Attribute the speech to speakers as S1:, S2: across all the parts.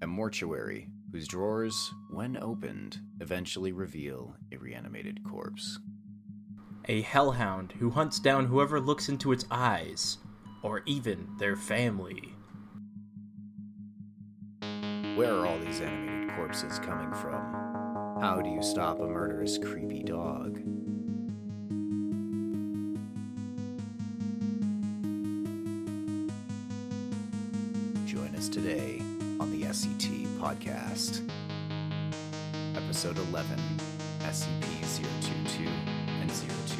S1: a mortuary whose drawers, when opened, eventually reveal a reanimated corpse.
S2: A hellhound who hunts down whoever looks into its eyes, or even their family.
S1: Where are all these animated corpses coming from? How do you stop a murderous, creepy dog? Join us today on the SCT podcast. Episode 11 SCP 022 and 023.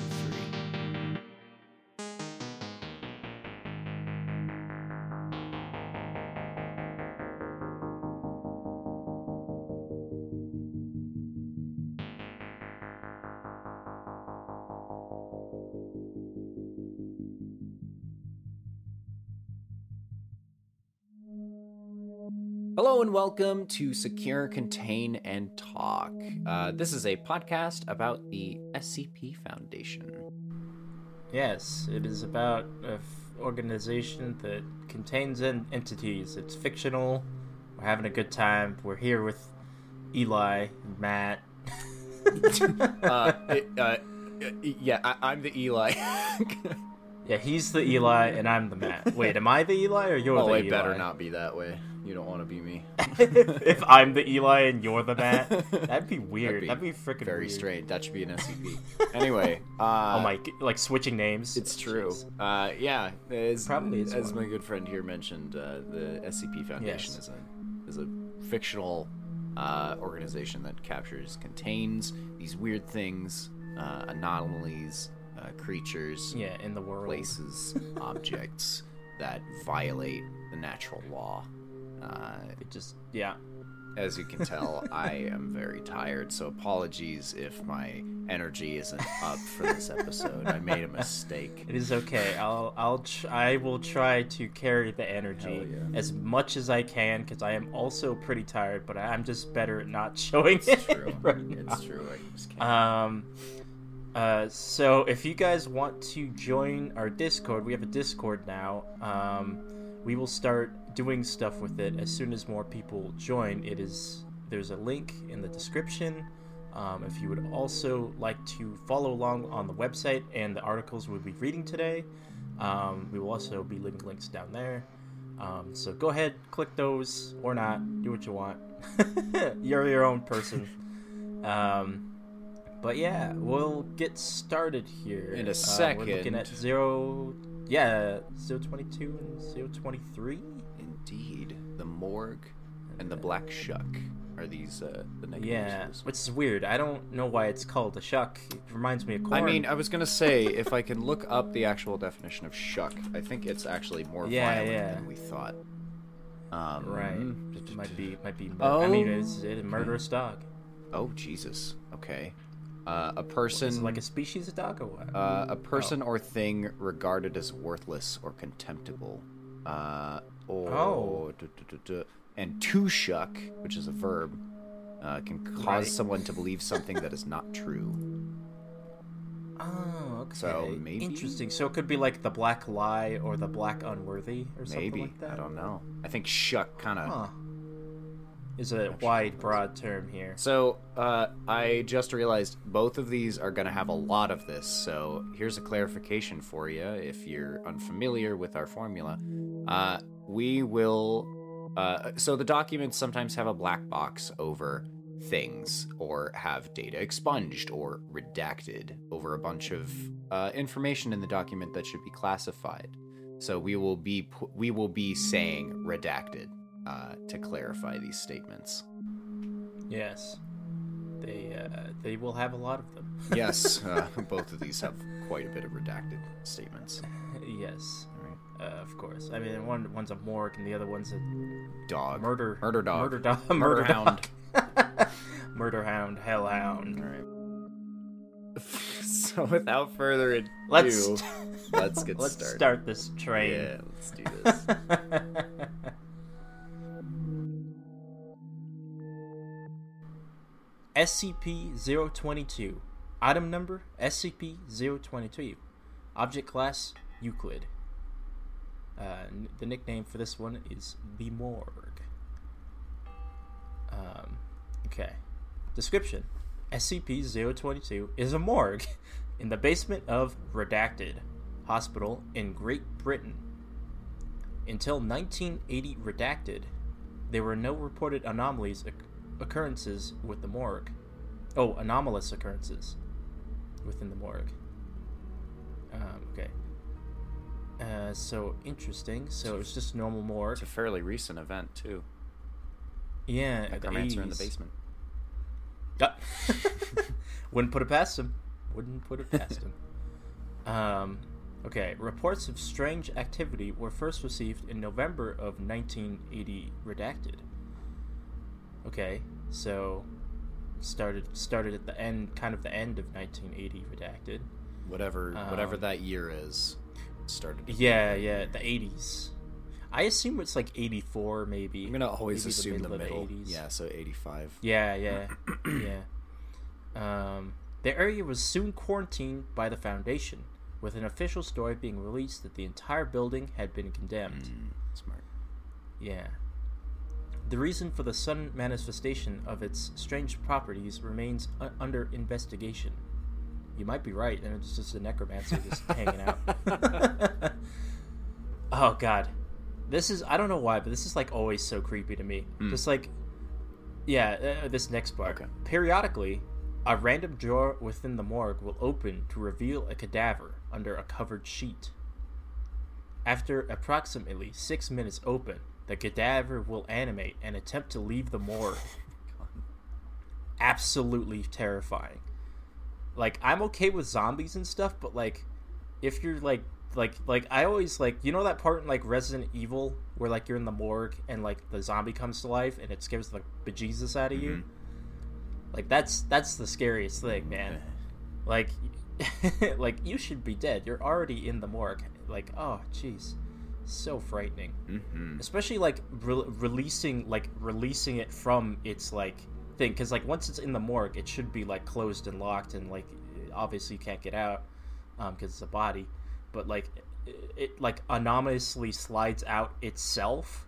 S1: Welcome to Secure, Contain, and Talk. Uh, this is a podcast about the SCP Foundation.
S2: Yes, it is about an f- organization that contains en- entities. It's fictional. We're having a good time. We're here with Eli and Matt.
S1: uh, uh, yeah, I, I'm the Eli.
S2: Yeah, he's the Eli and I'm the Matt. Wait, am I the Eli or you're
S1: oh,
S2: the
S1: it
S2: Eli?
S1: better not be that way. You don't want to be me.
S2: if I'm the Eli and you're the Matt, that'd be weird. That'd be, freaking
S1: very
S2: weird.
S1: strange. That should be an SCP. anyway, uh,
S2: Oh my, like switching names.
S1: It's true. Uh, yeah, as,
S2: Probably is
S1: as my good friend here mentioned, uh, the SCP Foundation
S2: Yes.
S1: is a is a fictional uh, organization that captures, contains these weird things, uh, anomalies, uh, creatures,
S2: Yeah, in the world.
S1: places, objects that violate the natural law. Uh,
S2: It just yeah.
S1: as you can tell, I am very tired, so apologies if my energy isn't up for this episode. I made a mistake.
S2: It is okay. I'll I'll tr- I will try to carry the energy
S1: yeah.
S2: as much as I can because I am also pretty tired, but I'm just better at not showing
S1: It's
S2: it.
S1: true.
S2: right now.
S1: It's true. I just can't.
S2: Um. Uh, so if you guys want to join our Discord, we have a Discord now. Um, we will start doing stuff with it as soon as more people join. It is there's a link in the description. Um, if you would also like to follow along on the website and the articles we'll be reading today, um, we will also be leaving links down there. Um, so go ahead, click those or not, do what you want. You're your own person. Um, but yeah, we'll get started here.
S1: In a
S2: Uh, we're looking
S1: second.
S2: at zero, yeah, zero twenty two and zero twenty three.
S1: Indeed, the morgue and the black shuck are these uh, the negative
S2: Yeah, which is weird. I don't know why it's called a shuck. It reminds me of corn.
S1: I mean, I was gonna say if I can look up the actual definition of shuck, I think it's actually more
S2: Yeah,
S1: violent
S2: yeah.
S1: than we thought. Um,
S2: right? It might be, might be. Mur-
S1: Oh,
S2: I mean, it's a murderous dog.
S1: Oh Jesus. Okay. Uh, a person
S2: Is it like a species of dog or what?
S1: Uh, a person or thing regarded as worthless or contemptible. Uh, or
S2: Oh.
S1: duh, duh, duh, and to shuck, which is a verb, uh, can cause
S2: Right.
S1: someone to believe something that is not true.
S2: oh, okay.
S1: so maybe-
S2: interesting. So it could be like the black lie or the black unworthy or something
S1: Maybe
S2: like that.
S1: I don't know. I think shuck kind of.
S2: Huh. Is a wide, broad term here.
S1: So uh, I just realized both of these are going to have a lot of this. So here's a clarification for you if you're unfamiliar with our formula. Uh, we will. Uh, so the documents sometimes have a black box over things or have data expunged or redacted over a bunch of uh, information in the document that should be classified. So we will be we will be saying redacted uh, to clarify these statements.
S2: Yes. They uh, they will have a lot of them.
S1: yes, uh, both of these have quite a bit of redacted statements.
S2: yes.
S1: Right.
S2: Uh, of course. I mean, one one's a morgue and the other one's a
S1: Dog.
S2: murder
S1: Murder dog.
S2: Murder dog.
S1: Murder
S2: Murder
S1: hound.
S2: dog. murder hound. Hellhound.
S1: All right. so without further ado,
S2: Let's
S1: let's get
S2: let's
S1: started.
S2: start this train.
S1: Yeah, let's do this.
S2: SCP-022. Item number SCP-022. Object class Euclid. Uh, n- the nickname for this one is the Morgue. Okay. Description SCP 022 is a morgue in the basement of Redacted Hospital in Great Britain. Until 1980 Redacted, there were no reported anomalies occurrences with the morgue. Oh, anomalous occurrences within the morgue. Um, okay. Uh, so interesting. So it's just normal morgue.
S1: It's a fairly recent event too.
S2: Yeah, the
S1: Necromancer in the basement.
S2: Yeah. Wouldn't put it past him. Wouldn't put it past him. Um, okay. Reports of strange activity were first received in November of 1980, redacted. Okay, so started started at the end, kind of the end of 1980, redacted.
S1: Whatever, whatever
S2: Um,
S1: that year is, started.
S2: Yeah, yeah, the 80s. I assume it's like 84, maybe.
S1: I'm gonna always
S2: Maybe
S1: assume the
S2: middle
S1: middle.
S2: of 80s.
S1: Yeah, so 85.
S2: Yeah, yeah, yeah. Um, the area was soon quarantined by the Foundation, with an official story being released that the entire building had been condemned.
S1: Mm, smart.
S2: Yeah. The reason for the sudden manifestation of its strange properties remains u- under investigation. You might be right, and it's just a necromancer just hanging out. oh god, this is I don't know why, but this is like always so creepy to me.
S1: Hmm.
S2: Just like, yeah, uh, this next part.
S1: Okay.
S2: Periodically, a random drawer within the morgue will open to reveal a cadaver under a covered sheet. After approximately six minutes open, the cadaver will animate and attempt to leave the morgue. Absolutely terrifying. Like I'm okay with zombies and stuff, but like if you're like like like I always like you know that part in like Resident Evil where like you're in the morgue and like the zombie comes to life and it scares the bejesus out of you.
S1: Mhm.
S2: Like that's that's the scariest thing, man. Like like you should be dead. You're already in the morgue. Like oh jeez. So frightening.
S1: Mm-hmm.
S2: especially like re- releasing like releasing it from its like thing. Because like once it's in the morgue it should be like closed and locked and like obviously you can't get out um because it's a body. But like it, it like anonymously slides out itself.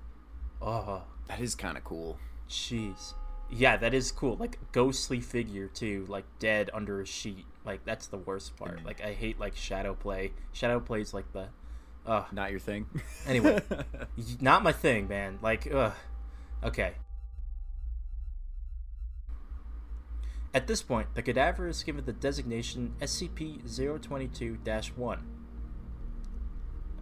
S2: Oh.
S1: That is kind of cool.
S2: jeez. Yeah that is cool. Like ghostly figure too. Like dead under a sheet. Like that's the worst part. Like i hate like shadow play. Shadow plays like the uh
S1: Not your thing.
S2: Anyway. Not my thing, man. Like, ugh. Okay. At this point, the cadaver is given the designation SCP 022 1.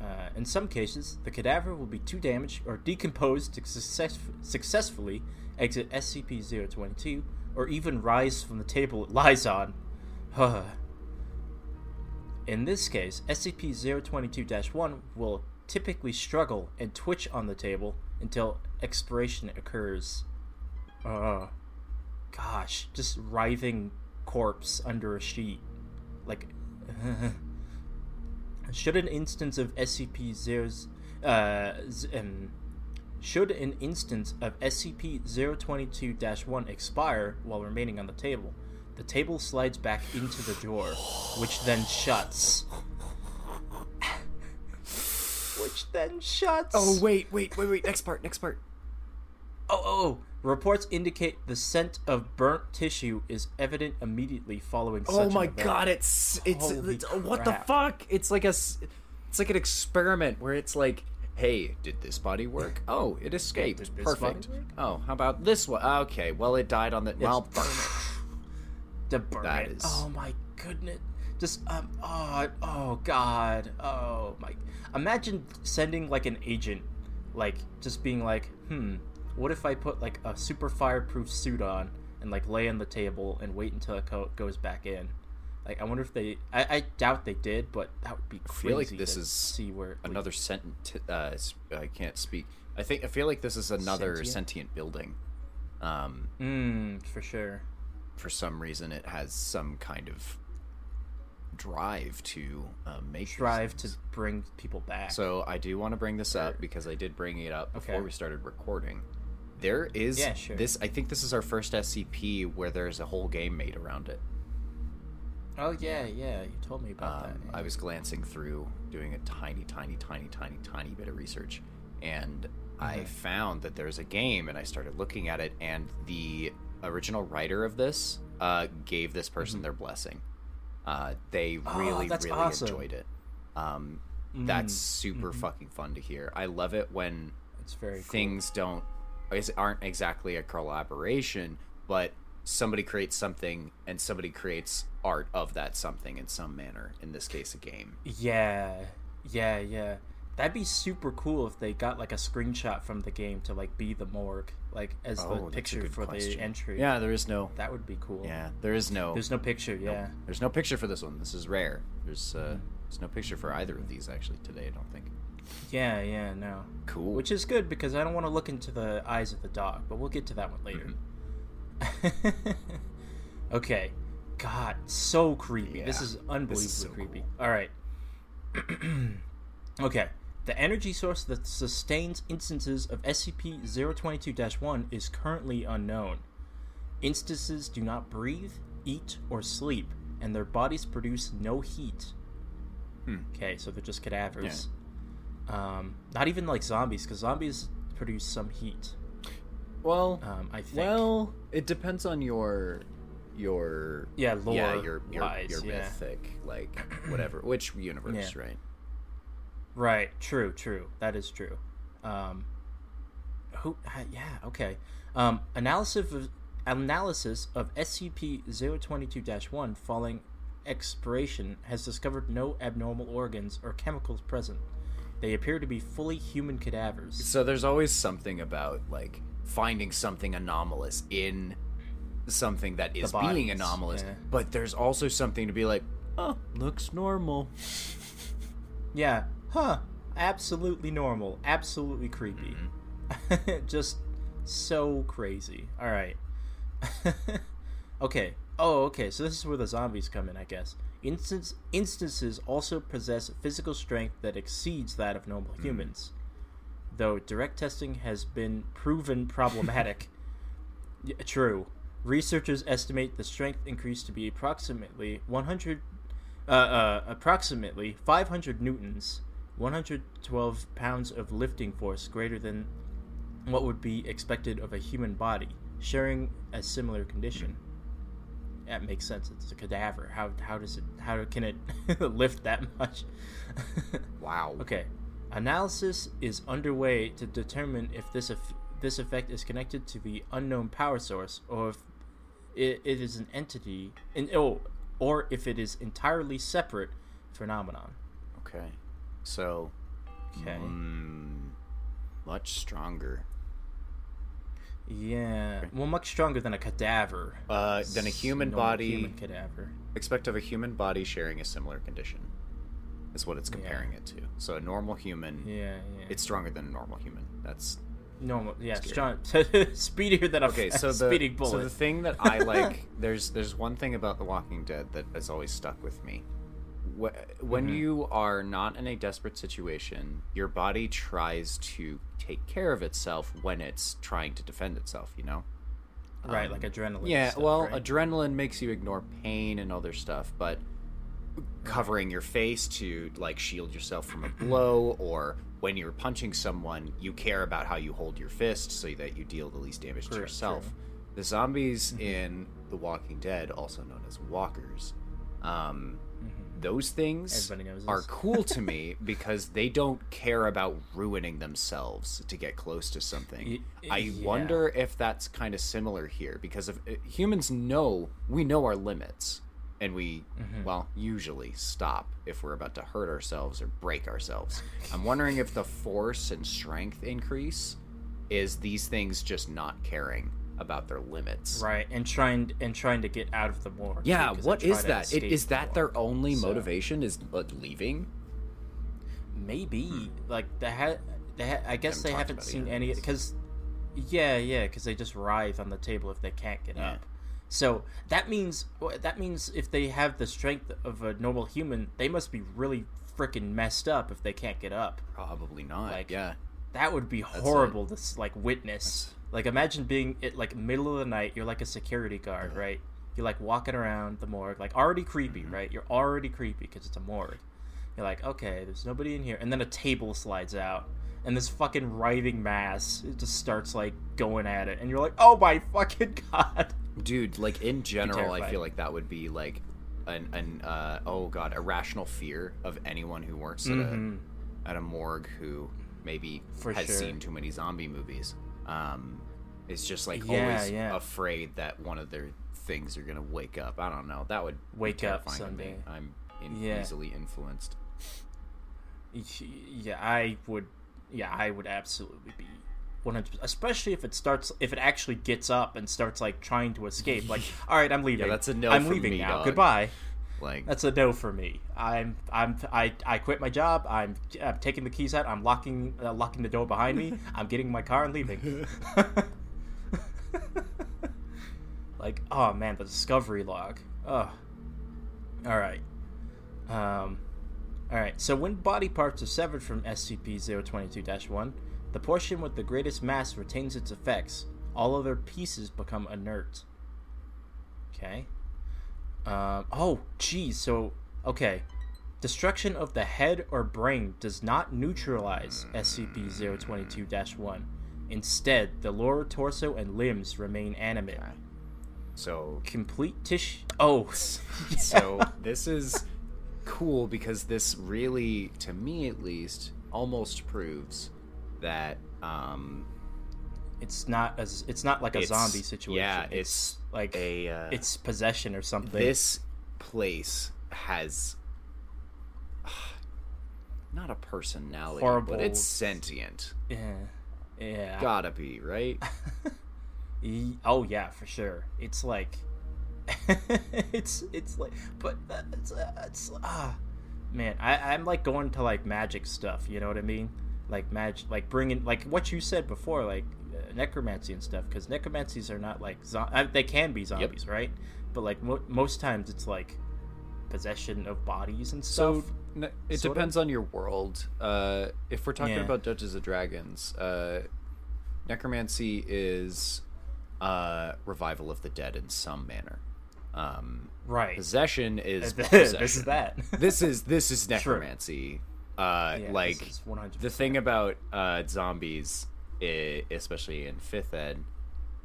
S2: Uh, in some cases, the cadaver will be too damaged or decomposed to success- successfully exit SCP 022 or even rise from the table it lies on. In this case, SCP 022 1 will typically struggle and twitch on the table until expiration occurs. Uh, gosh, just writhing corpse under a sheet. Like, should an instance of SCP 0's, uh, um, should an instance of SCP 022 1 expire while remaining on the table, the table slides back into the drawer, which then shuts. which then shuts.
S1: oh wait, wait, wait, wait. Next part. Next part.
S2: Oh, oh, oh. Reports indicate the scent of burnt tissue is evident immediately following oh such
S1: Oh my god! It's it's, it's what the fuck? It's like a it's like an experiment where it's like, hey, did this body work? Oh, it escaped. Perfect. Oh, how about this one? Okay, well it died on the well.
S2: burn To burn
S1: That
S2: it.
S1: is-
S2: Oh my goodness. Just um oh oh god. Oh my imagine sending like an agent like just being like, "Hmm, what if I put like a super fireproof suit on and like lay on the table and wait until it co- goes back in?" Like I wonder if they I, I doubt they did, but that would be crazy
S1: feel like this is
S2: see where
S1: Another sentient. Uh, I can't speak. I think I feel like this is another
S2: Sentient?
S1: sentient, building. Um,
S2: Mm, for sure.
S1: For some reason, it has some kind of drive to uh, make
S2: Drive to bring people back.
S1: So I do want to bring this up because I did bring it up before
S2: Okay.
S1: we started recording. There is
S2: Yeah, sure.
S1: this. I think this is our first SCP where there's a whole game made around it.
S2: oh yeah, yeah, you told me about
S1: Um,
S2: that.
S1: I was glancing through, doing a tiny, tiny, tiny, tiny, tiny bit of research, and I
S2: Mhm.
S1: found that there's a game, and I started looking at it, and the original writer of this uh, gave this person their blessing. Uh, they
S2: Oh,
S1: really,
S2: that's
S1: really
S2: awesome.
S1: enjoyed it. Um, That's
S2: Mm,
S1: super fucking fun to hear. I love it when
S2: It's very cool.
S1: things don't aren't exactly a collaboration, but somebody creates something and somebody creates art of that something in some manner. In this case, a game.
S2: Yeah, yeah, yeah. That'd be super cool if they got like a screenshot from the game to like be the morgue, like as
S1: Oh,
S2: the picture for
S1: question.
S2: the entry.
S1: Yeah, there is no.
S2: that would be cool.
S1: Yeah, there is no.
S2: There's no picture. Yeah.
S1: There's no picture for this one. This is rare. There's uh, there's no picture for either of these actually today. I don't think.
S2: Yeah, yeah, no.
S1: Cool.
S2: Which is good because I don't want to look into the eyes of the dog, but we'll get to that one later.
S1: Mm-hmm.
S2: okay. God, so creepy. this is unbelievably
S1: this is so
S2: creepy. All right. okay. The energy source that sustains instances of SCP 022 1 is currently unknown. Instances do not breathe, eat, or sleep, and their bodies produce no heat.
S1: Hmm.
S2: Okay, so they're just cadavers. Um, not even like zombies, because zombies produce some heat.
S1: well,
S2: Um, I think.
S1: well, it depends on your your
S2: yeah, lore
S1: yeah your your,
S2: wise,
S1: your
S2: yeah.
S1: mythic like whatever which universe
S2: Yeah.
S1: right.
S2: Right. True. True. That is true. Um, who? Yeah. Okay. Um, analysis of analysis of SCP-022-1 following expiration has discovered no abnormal organs or chemicals present. They appear to be fully human cadavers.
S1: So there's always something about like finding something anomalous in something that is being anomalous,
S2: yeah.
S1: but there's also something to be like, oh, looks normal.
S2: Yeah. Huh. Absolutely normal. Absolutely creepy. Just so crazy. All right. okay. Oh, okay. So this is where the zombies come in, I guess. Instance instances also possess physical strength that exceeds that of normal humans. Though direct testing has been proven problematic. Y- true. Researchers estimate the strength increase to be approximately 100 uh, uh, approximately 500 newtons, 112 pounds of lifting force greater than what would be expected of a human body, sharing a similar condition. That makes sense. It's a cadaver. How how does it how can it lift that much?
S1: Wow.
S2: Okay. Analysis is underway to determine if this eff- this effect is connected to the unknown power source or if it, it is an entity in, oh, or if it is entirely separate phenomenon.
S1: Okay. So
S2: Okay.
S1: mm, much stronger
S2: Yeah. Well, much stronger than a cadaver.
S1: uh, than a human body.
S2: Human cadaver.
S1: Expect of a human body sharing a similar condition. Is what it's comparing
S2: Yeah.
S1: it to. So a normal human,
S2: Yeah. Yeah.
S1: it's stronger than a normal human. That's
S2: normal. Yeah. Strong. speedier than a
S1: okay so the
S2: speeding bullet.
S1: so the thing that i like there's there's one thing about the walking dead that has always stuck with me when
S2: Mm-hmm.
S1: you are not in a desperate situation your body tries to take care of itself when it's trying to defend itself you know
S2: right.
S1: um,
S2: like adrenaline.
S1: yeah
S2: stuff,
S1: well
S2: right?
S1: adrenaline makes you ignore pain and other stuff but covering your face to like shield yourself from a blow or when you're punching someone you care about how you hold your fist so that you deal the least damage to yourself
S2: true.
S1: the zombies in the walking dead also known as walkers um, those things
S2: Mm-hmm. Everybody knows
S1: are cool to me because they don't care about ruining themselves to get close to something
S2: Y-
S1: i
S2: yeah.
S1: wonder if that's kind of similar here because if uh, humans know we know our limits and we
S2: Mm-hmm.
S1: well usually stop if we're about to hurt ourselves or break ourselves i'm wondering if the force and strength increase is these things just not caring about their limits
S2: Right, and trying and trying to get out of the too,
S1: yeah
S2: 'cause
S1: what is that it,
S2: the
S1: that
S2: morgue.
S1: their only
S2: So-
S1: motivation is uh, leaving
S2: Maybe
S1: Hmm.
S2: like they had. They ha- I guess they haven't
S1: it
S2: seen any because. Yeah, yeah, because they just writhe on the table if they can't get
S1: Yeah.
S2: up. So that means that means if they have the strength of a normal human, they must be really freaking messed up if they can't get up.
S1: probably not
S2: Like,
S1: yeah
S2: That would be horrible to like witness. Like imagine being it like middle of the night, you're like a security guard, right? You're like walking around the morgue, like already creepy,
S1: Mm-hmm.
S2: right? You're already creepy because it's a morgue. You're like, okay, there's nobody in here, and then a table slides out, and this fucking writhing mass it just starts like going at it, and you're like, oh my fucking god,
S1: dude. Like in general, I feel like that would be like an an uh, oh god, irrational fear of anyone who works at a at a morgue who maybe
S2: For
S1: has
S2: sure.
S1: seen too many zombie movies. Um, it's just like
S2: Yeah,
S1: always
S2: yeah.
S1: afraid that one of their things are gonna wake up. I don't know. That would be
S2: Wake up
S1: terrifying to me.
S2: someday.
S1: I'm in-
S2: Yeah.
S1: easily influenced.
S2: yeah, I would, yeah, I would absolutely be. 100 especially if it starts if it actually gets up and starts like trying to escape like all right i'm leaving
S1: that's a no
S2: i'm leaving
S1: me,
S2: now
S1: dog.
S2: goodbye
S1: Like
S2: That's a no for me. I'm I'm I, I quit my job. I'm, I'm taking the keys out. I'm locking uh, locking the door behind me. I'm getting my car and leaving. like oh man, the discovery log. Oh. All right. Um. All right. So when body parts are severed from SCP-022-1, the portion with the greatest mass retains its effects. All other pieces become inert. Okay. Um, oh, geez. So, okay. Destruction of the head or brain does not neutralize SCP 022 1. Instead, the lower torso and limbs remain animate.
S1: so
S2: Complete tissue. Oh,
S1: so this is cool because this really to me at least almost proves that um
S2: it's not as it's not like a
S1: It's-
S2: zombie situation.
S1: yeah,
S2: it's,
S1: it's
S2: like
S1: a uh,
S2: it's possession or something.
S1: this place has not a personality
S2: Horrible-
S1: but it's sentient
S2: yeah, yeah.
S1: gotta be right
S2: Oh yeah, for sure. It's like, it's it's like, but uh, it's uh, it's ah, man. I I'm like going to like magic stuff. You know what I mean? Like magic, like bringing like what you said before, like uh, necromancy and stuff. Because necromancies are not like zo- uh, they can be zombies, right? But like mo- most times, it's like possession of bodies and
S1: so
S2: stuff.
S1: n- it
S2: Sorta.
S1: depends on your world uh if we're talking
S2: Yeah.
S1: about dungeons and dragons uh necromancy is uh revival of the dead in some manner um
S2: right.
S1: possession is
S2: this is that.
S1: this is this is necromancy. Uh,
S2: Yeah,
S1: like
S2: is
S1: the thing about uh, zombies, i- especially in fifth ed,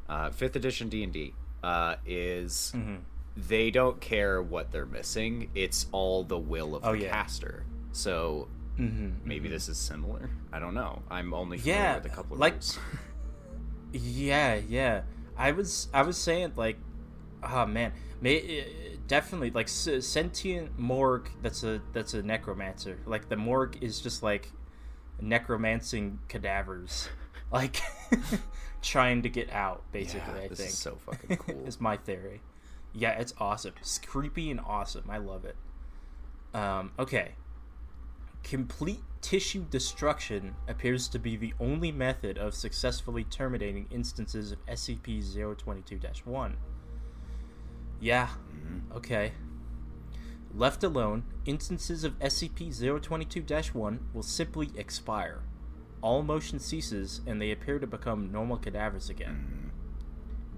S1: uh, fifth edition D and D, uh, is
S2: Mhm.
S1: they don't care what they're missing. It's all the will of
S2: Oh,
S1: the
S2: yeah.
S1: caster. So
S2: Mhm,
S1: maybe
S2: mhm.
S1: this is similar. I don't know. I'm only familiar
S2: Yeah,
S1: with a couple of
S2: like- Yeah, yeah. I was I was saying like, oh man, may, uh, definitely like s- sentient morgue. That's a that's a necromancer. Like the morgue is just like necromancing cadavers, like trying to get out. Basically,
S1: yeah,
S2: I think
S1: is so fucking cool.
S2: is my theory. Yeah, it's awesome. It's creepy and awesome. I love it. Um, okay. Complete tissue destruction appears to be the only method of successfully terminating instances of SCP 022 1. Yeah, okay. Left alone, instances of SCP 022 1 will simply expire. All motion ceases and they appear to become normal cadavers again.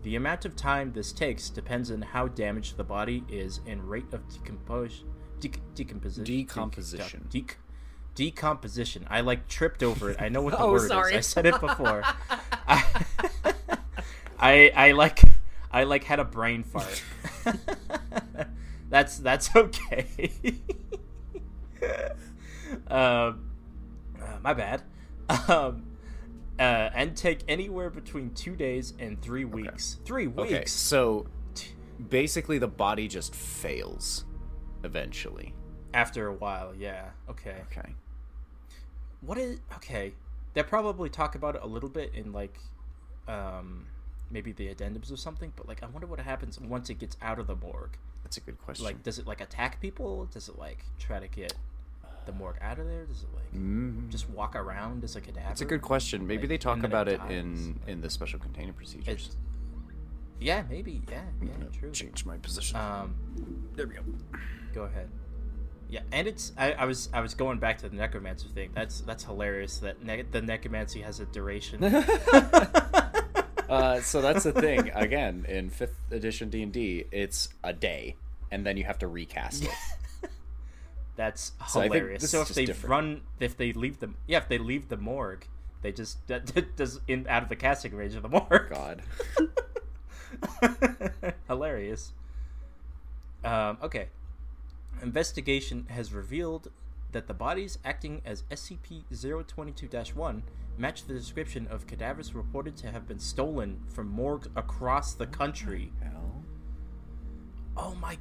S2: The amount of time this takes depends on how damaged the body is and rate of decompose, dec- decomposition.
S1: Decomposition.
S2: Dec- decomposition. I like tripped over it. I know what the
S1: Oh,
S2: word
S1: sorry.
S2: is. I said it before. I, I I like I like had a brain fart. that's that's okay. um, uh, my bad. Um, uh, and take anywhere between two days and three weeks. Three weeks.
S1: Okay, so basically the body just fails eventually.
S2: After a while, yeah. Okay.
S1: Okay.
S2: What is okay? They'll probably talk about it a little bit in like, um, maybe the addendums or something. But like, I wonder what happens once it gets out of the morgue.
S1: That's a good question.
S2: Like, does it like attack people? Does it like try to get the morgue out of there? Does it like
S1: Mm,
S2: just walk around as a cadaver?
S1: That's a good question. Maybe
S2: Like,
S1: they talk about it
S2: dies.
S1: in in the special containment procedures.
S2: It's, yeah, maybe. Yeah, yeah, true.
S1: Change my position.
S2: Um,
S1: there we go.
S2: go ahead. Yeah, and it's I, I was I was going back to the necromancer thing. That's that's hilarious that ne- the necromancy has a duration.
S1: Uh, so that's the thing. Again, in fifth edition D and D, it's a day, and then you have to recast it.
S2: That's
S1: So
S2: hilarious. So if they
S1: different.
S2: run, if they leave them, yeah, if they leave the morgue, They just does in out of the casting range of the morgue.
S1: God.
S2: Hilarious. Um, okay. Investigation has revealed that the bodies acting as SCP-022-1 match the description of cadavers reported to have been stolen from morgues across the country.
S1: Hell.
S2: Oh my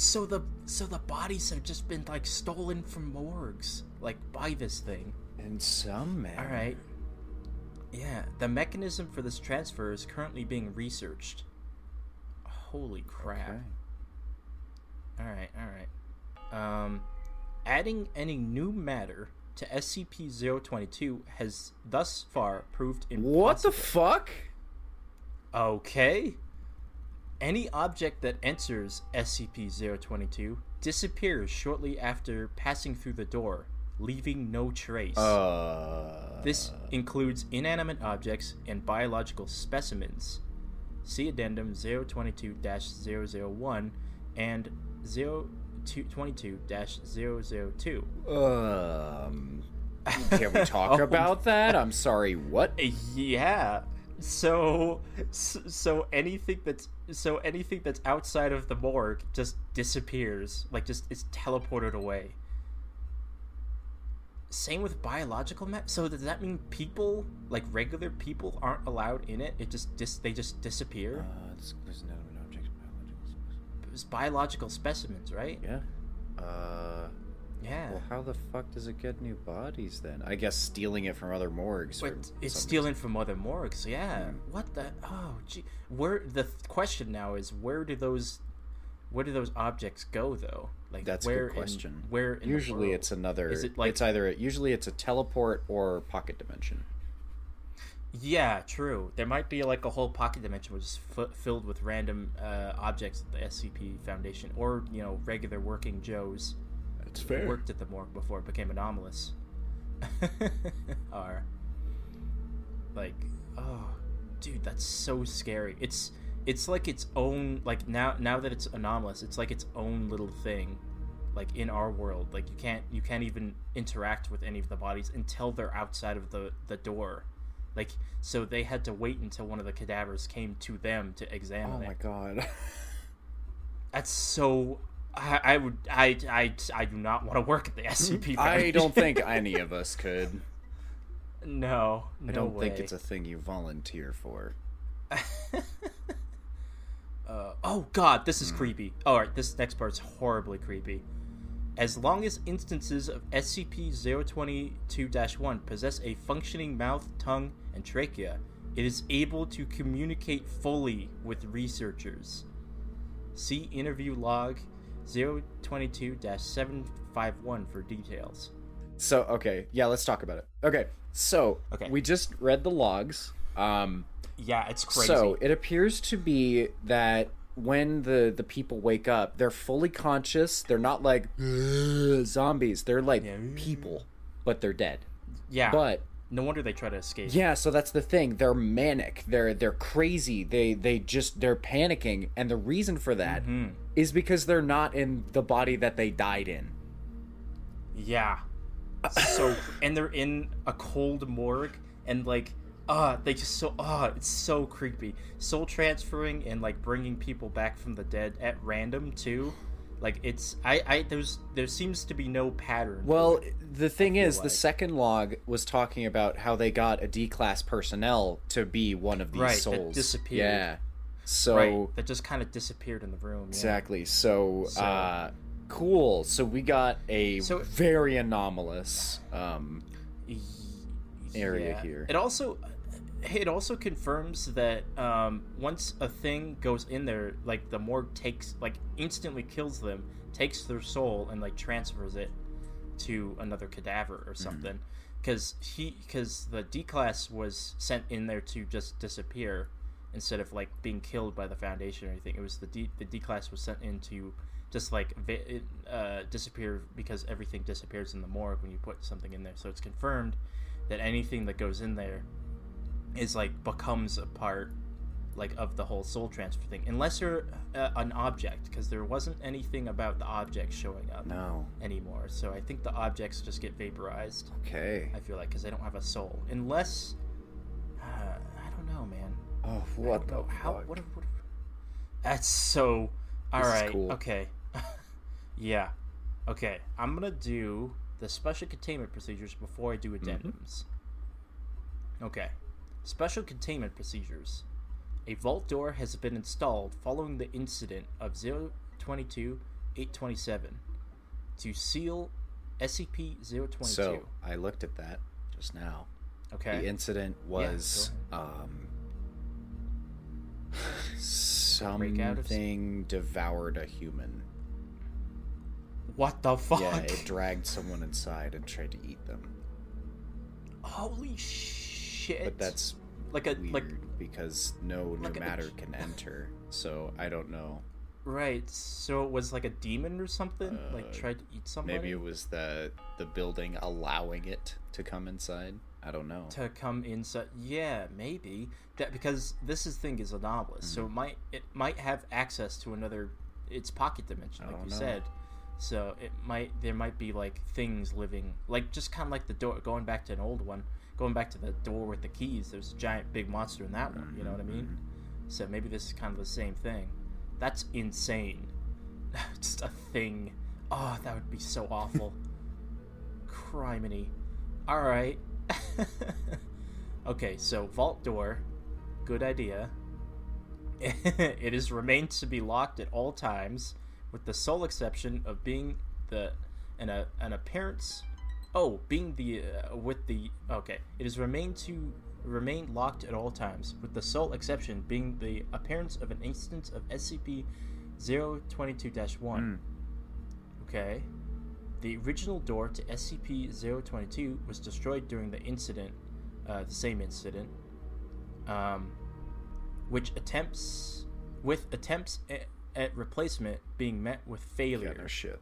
S2: so the so the bodies have just been like stolen from morgues like by this thing.
S1: In some manner.
S2: All right. Yeah, the mechanism for this transfer is currently being researched. Holy crap.
S1: Okay.
S2: All right, all right. Um, adding any new matter to SCP-022 has thus far proved impossible.
S1: What the fuck?
S2: Okay. Any object that enters SCP-022 disappears shortly after passing through the door, leaving no trace.
S1: Uh.
S2: This includes inanimate objects and biological specimens. See Addendum 022-001 and 022-002.
S1: Um. Can we talk
S2: Oh.
S1: about that? I'm sorry. What?
S2: Yeah. So, so anything that's so anything that's outside of the morgue just disappears, like just is teleported away. Same with biological So does that mean people, like regular people, aren't allowed in it? It just dis- they just disappear.
S1: Uh, this is not an object. Biological.
S2: It's biological specimens, right?
S1: Yeah. Uh.
S2: Yeah.
S1: Well, how the fuck does it get new bodies then? I guess stealing it from other morgues. or
S2: But it's
S1: something.
S2: stealing from other morgues. Yeah. What the? Oh, gee. Where the question now is where do those, where do those objects go though? Like
S1: That's a good question.
S2: In, where in
S1: usually it's another.
S2: Is it like-
S1: it's either usually it's a teleport or pocket dimension.
S2: Yeah, true. There might be like a whole pocket dimension which is f- filled with random uh, objects at the SCP Foundation, or you know, regular working Joes
S1: That's
S2: who worked at the morgue before it became anomalous. Are like, oh, dude, that's so scary. It's it's like its own like now now that it's anomalous, it's like its own little thing, like in our world. Like you can't you can't even interact with any of the bodies until they're outside of the the door. Like so they had to wait until one of the cadavers came to them to examine
S1: Oh
S2: it.
S1: my god.
S2: That's so. I, I would. I, I. I do not want to work at the SCP.
S1: I don't think any of us could.
S2: No.
S1: I don't
S2: way.
S1: think it's a thing you volunteer for.
S2: Uh, oh God, this
S1: Hmm.
S2: is creepy. All right, this next part's horribly creepy. As long as instances of SCP-022-1 possess a functioning mouth, tongue, and trachea, it is able to communicate fully with researchers. See interview log 022-751 for details.
S1: So okay, yeah, let's talk about it. Okay, so
S2: Okay.
S1: we just read the logs. Um,
S2: Yeah, it's crazy.
S1: so it appears to be that when the the people wake up, they're fully conscious. They're not like zombies. They're like
S2: Yeah.
S1: people, but they're dead.
S2: yeah,
S1: But
S2: no wonder they try to escape.
S1: yeah, so that's the thing. They're manic. They're they're crazy. They they just they're panicking, and the reason for that is
S2: Mhm.
S1: because they're not in the body that they died in.
S2: Yeah. So and they're in a cold morgue and like ah they just so ah it's so creepy. Soul transferring and like bringing people back from the dead at random too. Like it's I I there's there seems to be no pattern.
S1: Well,
S2: it.
S1: the thing is, the second log was talking about how they got a D class personnel to be one of these
S2: Right, that
S1: souls.
S2: disappeared.
S1: Yeah. So
S2: right that just kind of disappeared in the room. yeah.
S1: exactly. So,
S2: So-
S1: uh cool. So we got a
S2: So-
S1: very anomalous um area
S2: yeah.
S1: here.
S2: It also it also confirms that um, once a thing goes in there, like the morgue takes like instantly kills them, takes their soul and like transfers it to another cadaver
S1: Mm-hmm.
S2: or something. Because he because the D class was sent in there to just disappear instead of like being killed by the Foundation or anything. It was the D the D class was sent in to just like uh, disappear because everything disappears in the morgue when you put something in there. So it's confirmed that anything that goes in there is like becomes a part like of the whole soul transfer thing, unless you're uh, an object, because there wasn't anything about the objects showing up
S1: No.
S2: anymore. So I think the objects just get vaporized.
S1: Okay.
S2: I feel like because they don't have a soul, unless uh, I don't know, man.
S1: Oh, what the.
S2: How? What, what, That's so. All
S1: This is
S2: right.
S1: cool.
S2: Okay. yeah. Okay. I'm gonna do the special containment procedures before I do
S1: Mm-hmm.
S2: addendums. Okay. Special containment procedures. A vault door has been installed following the incident of 022 827 to seal SCP 022.
S1: So I looked at that just now.
S2: okay.
S1: The incident was um something devoured a human.
S2: what the fuck?
S1: Yeah, it dragged someone inside and tried to eat them.
S2: Holy shit.
S1: But that's
S2: like a
S1: weird
S2: like
S1: because no
S2: like
S1: new
S2: a-
S1: matter can enter. So I don't know.
S2: right. So it was like a demon or something. like
S1: Uh,
S2: tried to eat somebody.
S1: Maybe it was the the building allowing it to come inside. I don't know.
S2: to come inside. Yeah, maybe that because this is thing is anomalous, so
S1: Mm-hmm.
S2: it might it might have access to another its pocket dimension, like you
S1: know.
S2: said. So it might there might be like things living like just kind of like the door going back to an old one, going back to the door with the keys. There's a giant big monster in that one. You know what I mean?
S1: Mm-hmm.
S2: So maybe this is kind of the same thing. That's insane. just a thing. Oh, that would be so awful. Criminy. All right. okay, so vault door, good idea. it is remained to be locked at all times, with the sole exception of being the an a, an appearance. Oh, being the uh, with the okay. It is remained to remain locked at all times, with the sole exception being the appearance of an instance of SCP 022-1.
S1: Mm.
S2: Okay. The original door to SCP-022 was destroyed during the incident, uh, the same incident, um, which attempts with attempts at, at replacement being met with
S1: Yeah,
S2: failure.
S1: no shit.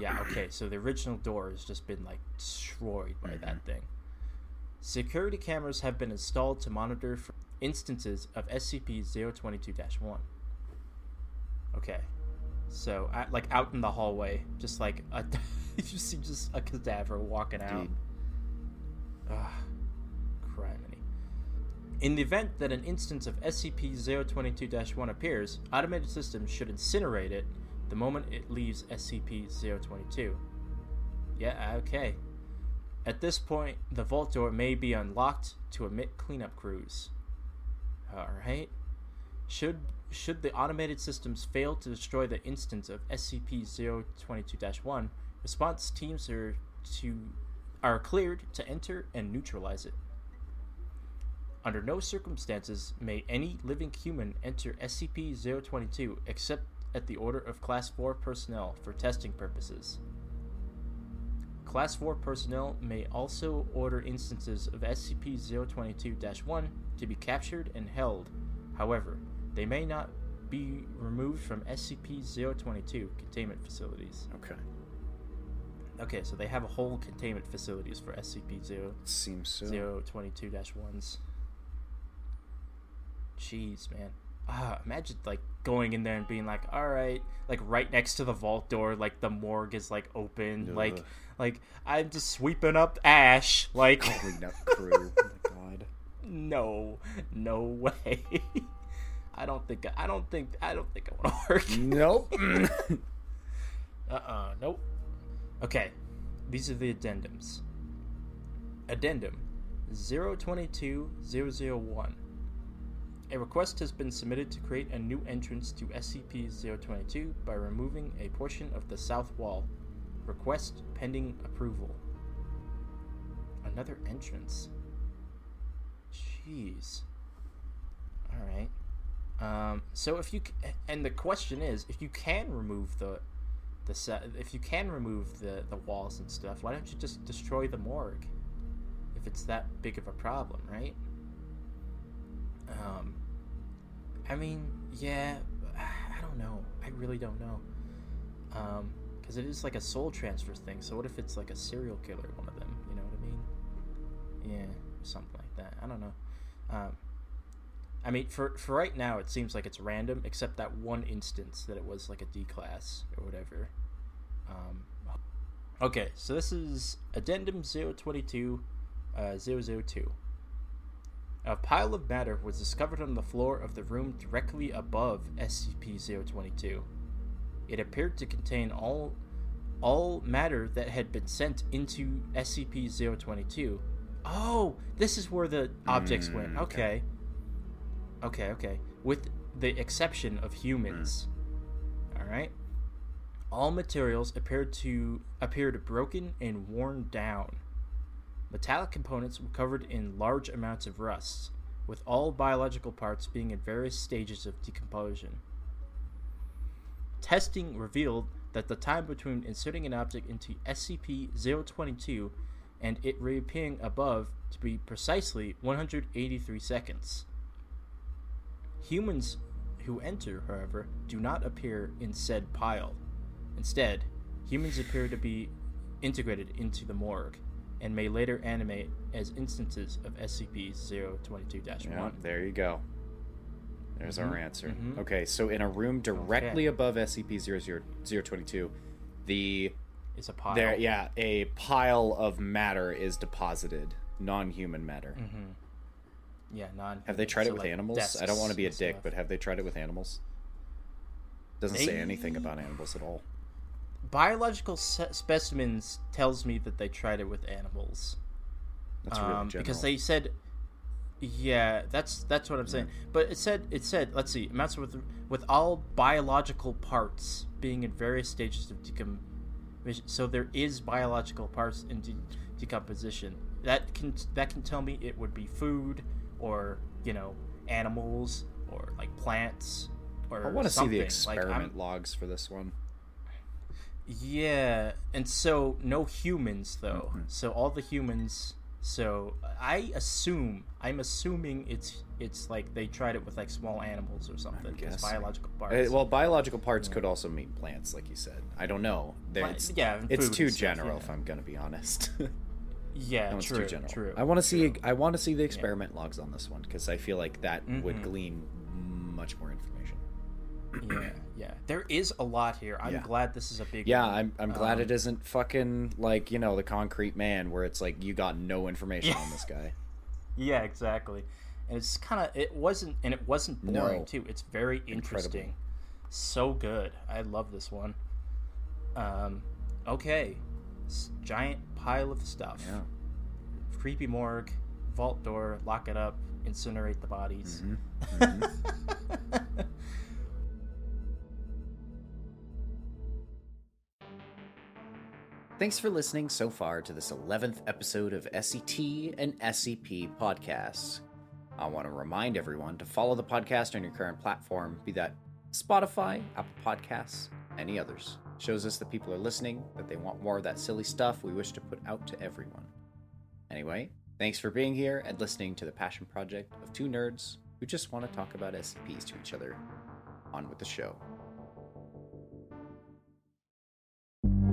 S2: Yeah, okay, so the original door has just been like destroyed by that mm-hmm. thing. Security cameras have been installed to monitor for instances of SCP-022-1. Okay. So, at, like out in the hallway, just like a, you see just a cadaver walking out.
S1: Indeed.
S2: Ugh, criminy. In the event that an instance of SCP-022-1 appears, automated systems should incinerate it the moment it leaves SCP-022. Yeah, okay. At this point, the vault door may be unlocked to emit cleanup crews. Alright. Should should the automated systems fail to destroy the instance of SCP-022-1, response teams are to are cleared to enter and neutralize it. Under no circumstances may any living human enter SCP-022 except at the order of Class 4 personnel for testing purposes. Class 4 personnel may also order instances of SCP-022-1 to be captured and held. However, they may not be removed from SCP-022 containment facilities.
S1: Okay.
S2: Okay, so they have a whole containment facilities for SCP-0
S1: Seems so.
S2: 022-1s. Jeez, man. Ah, imagine like going in there and being like, "All right," like right next to the vault door, like the morgue is like open, like
S1: Ugh.
S2: like I'm just sweeping up ash, like Cleaning
S1: Cleanup crew. oh my god.
S2: no, no way. I don't think I don't think I don't think I want to work.
S1: Nope.
S2: Uh-uh, nope. Okay, these are the addendums. Addendum 022001. A request has been submitted to create a new entrance to SCP-022 by removing a portion of the south wall. Request pending approval. Another entrance. Jeez. All right. Um, so if you and the question is, if you can remove the the set, if you can remove the the walls and stuff, why don't you just destroy the morgue? If it's that big of a problem, right? Um, I mean, yeah, I don't know. I really don't know. Um, because it is like a soul transfer thing. So what if it's like a serial killer, one of them? You know what I mean? Yeah, something like that. I don't know. Um, I mean, for for right now, it seems like it's random, except that one instance that it was like a D class or whatever. Um, okay, so this is Addendum 022 uh, 002. A pile of matter was discovered on the floor of the room directly above SCP-022. It appeared to contain all all matter that had been sent into SCP-022. Oh, this is where the objects
S1: Mm,
S2: went.
S1: okay.
S2: Okay. Okay, okay. With the exception of humans. All right. All materials appeared to appeared broken and worn down. Metallic components were covered in large amounts of rust, with all biological parts being in various stages of decomposition. Testing revealed that the time between inserting an object into SCP-022 and it reappearing above to be precisely 183 seconds. Humans who enter, however, do not appear in said pile. Instead, humans appear to be integrated into the morgue and may later animate as instances of SCP-022-1.
S1: There you go. There's our
S2: Mhm,
S1: answer.
S2: mhm.
S1: Okay, so in a room directly
S2: Okay.
S1: above SCP-00022, the
S2: It's a pile.
S1: there yeah, a pile of matter is deposited, non-human matter.
S2: hmm Yeah, non.
S1: Have they tried
S2: so
S1: it with
S2: like
S1: animals? I don't want to be a dick,
S2: and
S1: but have they tried it with animals? Doesn't say anything about animals at all.
S2: Biological se- specimens tells me that they tried it with animals.
S1: That's really
S2: um,
S1: general.
S2: because they said yeah that's that's what i'm saying but it said it said let's see amounts with with all biological parts being in various stages of decomposition so there is biological parts in de- decomposition that can that can tell me it would be food or you know animals or like plants or
S1: I want to see the
S2: something. Like,
S1: experiment logs for this one.
S2: Yeah, and so no humans though.
S1: Mhm.
S2: So all the humans. So I assume I'm assuming it's it's like they tried it with like small animals or something.
S1: Guessing.
S2: biological
S1: Uh,
S2: parts.
S1: well, biological parts could also mean plants, like you said. I don't know. It's,
S2: yeah,
S1: it's too
S2: stuff,
S1: general.
S2: yeah.
S1: If I'm gonna be honest,
S2: yeah,
S1: that
S2: true,
S1: too general.
S2: true.
S1: I want to see. I want to see the experiment logs on this one because I feel like that would
S2: Mhm.
S1: glean much more information.
S2: Yeah, yeah. There is a lot here. I'm
S1: Yeah.
S2: glad this is a big.
S1: Yeah,
S2: one.
S1: I'm. I'm glad
S2: Um,
S1: it isn't fucking like you know the concrete man where it's like you got no information
S2: Yeah.
S1: on this guy.
S2: Yeah, exactly. And it's kind of it wasn't and it wasn't boring
S1: No.
S2: too. It's very interesting. So good. I love this one. Um okay. S- giant pile of stuff.
S1: Yeah.
S2: Creepy morgue, vault door, lock it up, incinerate the bodies.
S1: Mhm. Thanks for listening so far to this 11th episode of SET and SCP podcasts. I want to remind everyone to follow the podcast on your current platform, be that Spotify, Apple Podcasts, any others. Shows us that people are listening, that they want more of that silly stuff we wish to put out to everyone. Anyway, thanks for being here and listening to the passion project of two nerds who just want to talk about SCPs to each other. On with the show.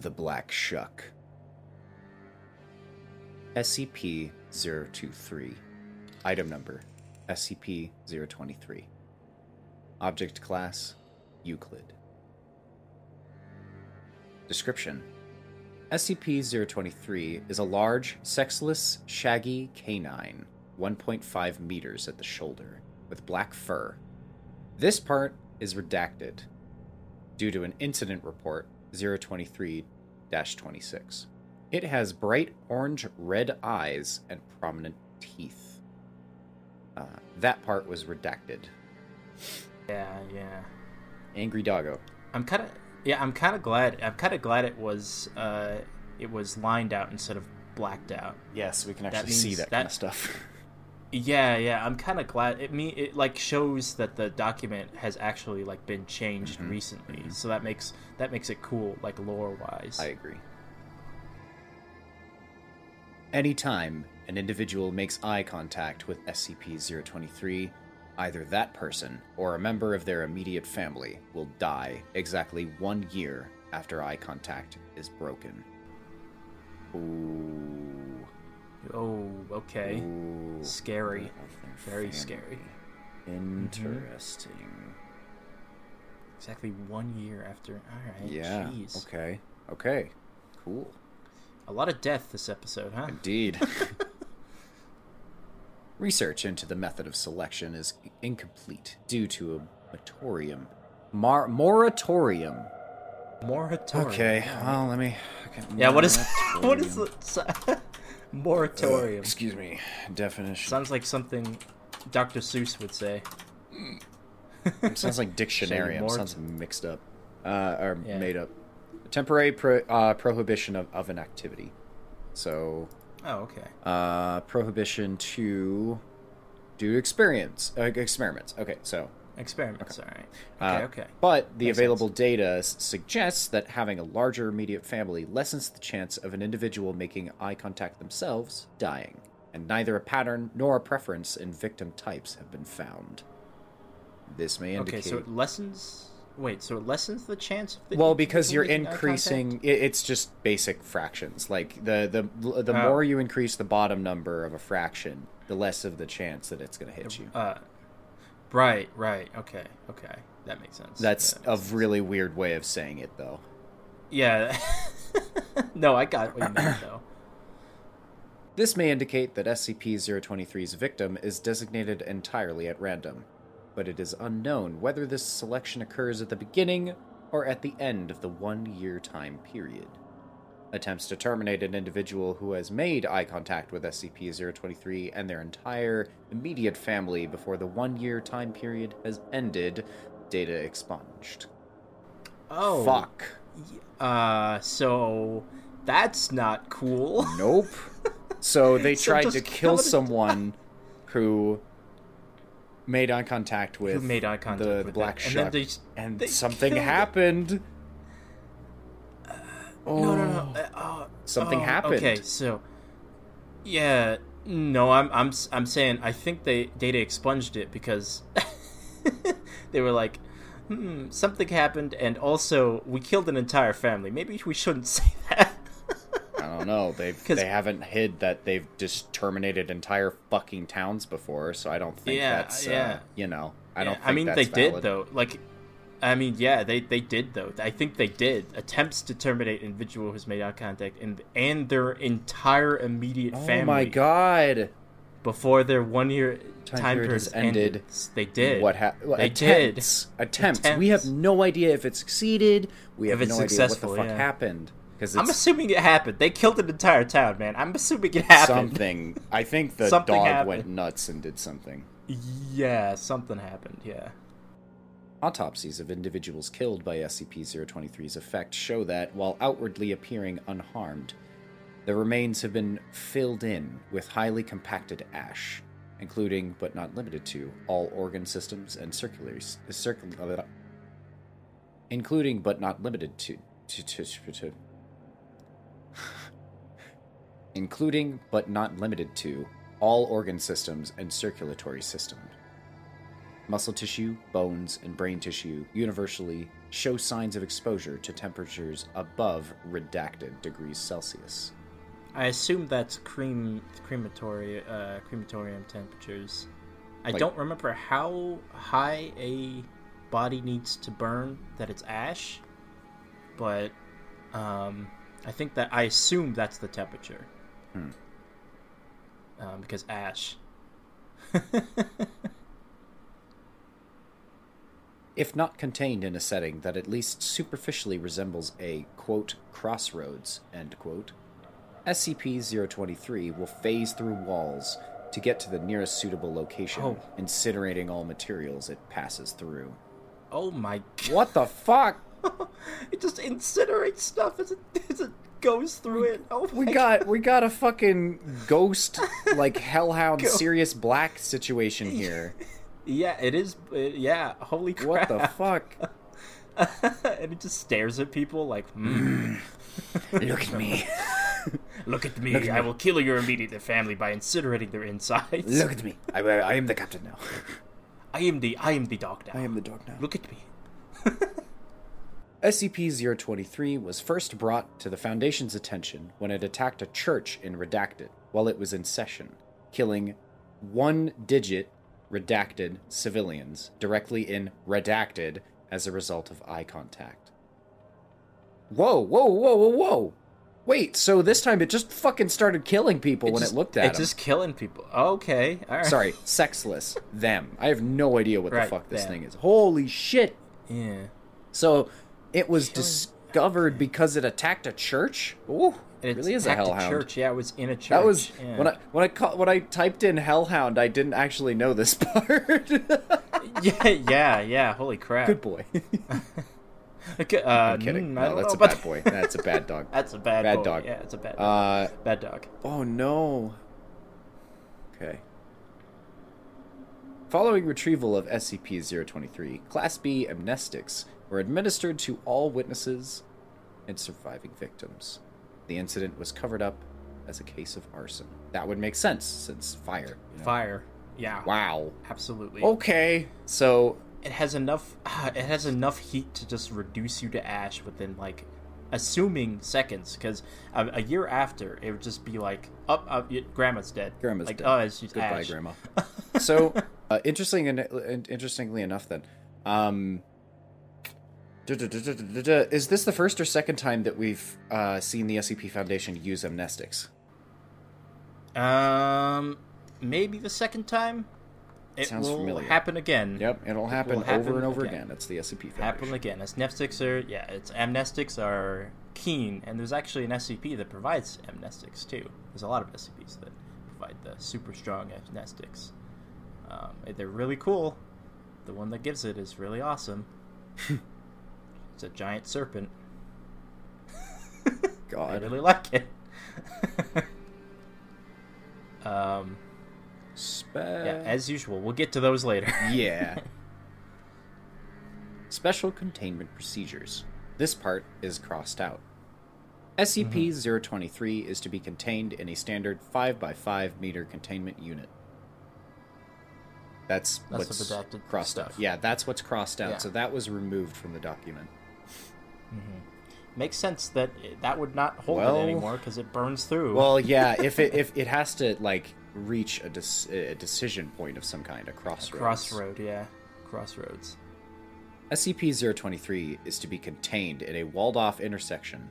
S1: The Black Shuck. SCP 023. Item number SCP 023. Object class Euclid. Description SCP 023 is a large, sexless, shaggy canine, 1.5 meters at the shoulder, with black fur. This part is redacted due to an incident report 023 26. It has bright orange red eyes and prominent teeth. Uh, that part was redacted.
S2: Yeah, yeah.
S1: Angry Doggo.
S2: I'm kind of yeah. I'm kind of glad. I'm kind of glad it was uh, it was lined out instead of blacked out.
S1: Yes, we can
S2: That
S1: actually see that,
S2: that-
S1: kind of stuff.
S2: Yeah, yeah, I'm kind of glad. It me it like shows that the document has actually like been changed
S1: Mm-hmm.
S2: recently, so that makes that makes it cool, like lore wise.
S1: I agree. Anytime an individual makes eye contact with SCP-023, either that person or a member of their immediate family will die exactly one year after eye contact is broken. Ooh.
S2: Oh, okay.
S1: Ooh.
S2: Scary. Very
S1: family.
S2: scary.
S1: Interesting.
S2: Exactly one year after. All right.
S1: Yeah.
S2: Jeez.
S1: Okay. Okay. Cool.
S2: A lot of death this episode, huh?
S1: Indeed. Research into the method of selection is incomplete due to a moratorium. Mar- moratorium.
S2: Moratorium.
S1: Okay, well, let me. okay,
S2: Yeah. What is what is the moratorium?
S1: Excuse me. Definition.
S2: Sounds like something Dr. Seuss would say.
S1: Sounds like dictionarium. Sounds mixed up. Uh, or
S2: Yeah.
S1: made up. Temporary pro- uh, prohibition of, of an activity. So,
S2: Oh, okay.
S1: uh, prohibition to do experience uh, experiments. Okay, so
S2: Experiments. All right.
S1: Uh,
S2: Okay. okay.
S1: But the
S2: Makes
S1: available
S2: sense.
S1: data suggests that having a larger immediate family lessens the chance of an individual making eye contact themselves dying, and neither a pattern nor a preference in victim types have been found. This may indicate. Okay.
S2: So it lessens. Wait. So it lessens the chance of the
S1: well, because you're increasing, it, it's just basic fractions. Like the the the
S2: Oh.
S1: more you increase the bottom number of a fraction, the less of the chance that it's going to hit you.
S2: Uh, right. Right. Okay. Okay. That makes sense.
S1: That's
S2: Yeah, that
S1: a
S2: sense.
S1: really weird way of saying it, though.
S2: Yeah. no, I got what you meant though.
S1: This may indicate that SCP-023's victim is designated entirely at random, but it is unknown whether this selection occurs at the beginning or at the end of the one-year time period. Attempts to terminate an individual who has made eye contact with SCP-023 and their entire immediate family before the one-year time period has ended, data expunged.
S2: Oh.
S1: Fuck.
S2: Uh. So that's not cool.
S1: Nope. So they
S2: So
S1: tried to
S2: kill
S1: someone who made eye contact with
S2: Who made eye contact
S1: the,
S2: with
S1: the black shark,
S2: and they
S1: and
S2: they
S1: something
S2: happened. it.
S1: Happened.
S2: No, no, no. Uh, uh,
S1: Something
S2: oh,
S1: happened.
S2: Okay, so yeah, no, I'm I'm I'm saying I think they data expunged it because they were like, hmm, something happened, and also we killed an entire family. Maybe we shouldn't say that.
S1: I don't know.
S2: 'Cause-
S1: they haven't hid that they've just terminated entire fucking towns before, so I don't think
S2: Yeah,
S1: that's uh, you know. I
S2: Yeah,
S1: don't. Think
S2: I mean, they
S1: that's
S2: did though. Like, I mean, yeah, they they did though. I think they did attempts to terminate individual who's made eye contact and and their entire immediate
S1: Oh
S2: family.
S1: Oh my god!
S2: Before their one year
S1: Time
S2: time,
S1: period has ended.
S2: ended, they did.
S1: What happened?
S2: They
S1: attempts.
S2: did.
S1: Attempts. We have no idea if it succeeded. We have no idea what the fuck
S2: yeah.
S1: happened because
S2: I'm assuming it happened. They killed an entire town, man. I'm assuming it happened.
S1: something. I think the dog
S2: happened.
S1: went nuts and did something.
S2: Yeah, something happened. Yeah.
S1: Autopsies of individuals killed by SCP-023's effect show that, while outwardly appearing unharmed, the remains have been filled in with highly compacted ash, including but not limited to all organ systems and circulatory, circul- including but not limited to, to, to, to, including but not limited to all organ systems and circulatory system. Muscle tissue, bones, and brain tissue universally show signs of exposure to temperatures above redacted degrees Celsius.
S2: I assume that's cream crematory uh, crematorium temperatures. I
S1: Like-
S2: don't remember how high a body needs to burn that it's ash, but um, I think that I assume that's the temperature.
S1: Hmm.
S2: Um, because ash.
S1: If not contained in a setting that at least superficially resembles a, quote, crossroads, end quote, SCP-023 will phase through walls to get to the nearest suitable location,
S2: Oh.
S1: incinerating all materials it passes through.
S2: Oh my god!
S1: What the fuck?
S2: it just incinerates stuff. It's a, it's a goes through it. Oh
S1: We got we got a fucking ghost like hellhound Sirius Black situation here.
S2: Yeah, it is. It, yeah, holy crap!
S1: What the fuck?
S2: and it just stares at people like, mm,
S1: Look at me.
S2: "Look at me! I will kill your immediate family by incinerating their insides.
S1: Look at me. I, I am the captain now.
S2: I am the I am the dog now.
S1: I am the dog now.
S2: Look at me.
S1: SCP-023 was first brought to the Foundation's attention when it attacked a church in Redacted while it was in session, killing one-digit redacted civilians directly in Redacted as a result of eye contact. Whoa, whoa, whoa, whoa, whoa! Wait, so this time it just fucking started killing people when
S2: just,
S1: it looked at
S2: It's
S1: them.
S2: just killing people. Okay, all right.
S1: Sorry, sexless. Them. I have no idea what
S2: Right,
S1: the fuck this
S2: them.
S1: thing is. Holy shit!
S2: Yeah.
S1: So it was
S2: Killing-
S1: discovered because it attacked a church. Ooh, it really is a hellhound.
S2: Church. Yeah, it was in a church.
S1: That was
S2: yeah.
S1: when I when I call, when I typed in hellhound. I didn't actually know this part.
S2: yeah, yeah, yeah. Holy crap.
S1: Good boy.
S2: Okay, uh,
S1: I'm kidding.
S2: mm,
S1: No, that's
S2: know
S1: a
S2: about
S1: bad boy. That's a bad dog.
S2: That's a bad,
S1: Bad
S2: boy.
S1: dog.
S2: Yeah, it's a bad dog.
S1: Uh
S2: bad dog.
S1: oh no. Okay. Following retrieval of SCP-023, Class B amnestics were administered to all witnesses and surviving victims. The incident was covered up as a case of arson. That would make sense since fire. you know?
S2: Fire. Yeah.
S1: Wow.
S2: Absolutely.
S1: Okay. So
S2: It has enough. It has enough heat to just reduce you to ash within like, assuming seconds. Because a, a year after, it would just be like, up, up. y- grandma's dead.
S1: Grandma's
S2: like,
S1: dead.
S2: Oh, it's just
S1: goodbye,
S2: ash.
S1: grandma. so uh, interesting and and interestingly enough, then, um, duh, duh, duh, duh, duh, duh, duh, is this the first or second time that we've uh, seen the SCP Foundation use amnestics?
S2: Um, maybe the second time. It
S1: Sounds
S2: will
S1: familiar.
S2: happen again.
S1: Yep, it'll happen,
S2: happen
S1: over and over
S2: again.
S1: again. It's the SCP Foundation.
S2: happen again. Amnestics are, yeah, it's amnestics are keen, and there's actually an SCP that provides amnestics too. There's a lot of SCPs that provide the super strong amnestics. Um, they're really cool. The one that gives it is really awesome. it's a giant serpent.
S1: God.
S2: I really like it. um,
S1: Spe-
S2: yeah, as usual, we'll get to those later.
S1: Yeah. Special containment procedures. This part is crossed out. SCP 023 is to be contained in a standard 5x5 meter containment unit. That's,
S2: That's
S1: what's crossed
S2: stuff.
S1: out. Yeah, that's what's crossed out.
S2: Yeah.
S1: So that was removed from the document. Mm-hmm.
S2: Makes sense that that would not hold
S1: Well-
S2: it anymore because it burns through.
S1: Well, yeah, if it if it has to like reach a, dis- a decision point of some kind, a crossroads.
S2: Crossroad, yeah. Crossroads.
S1: SCP-023 is to be contained in a walled-off intersection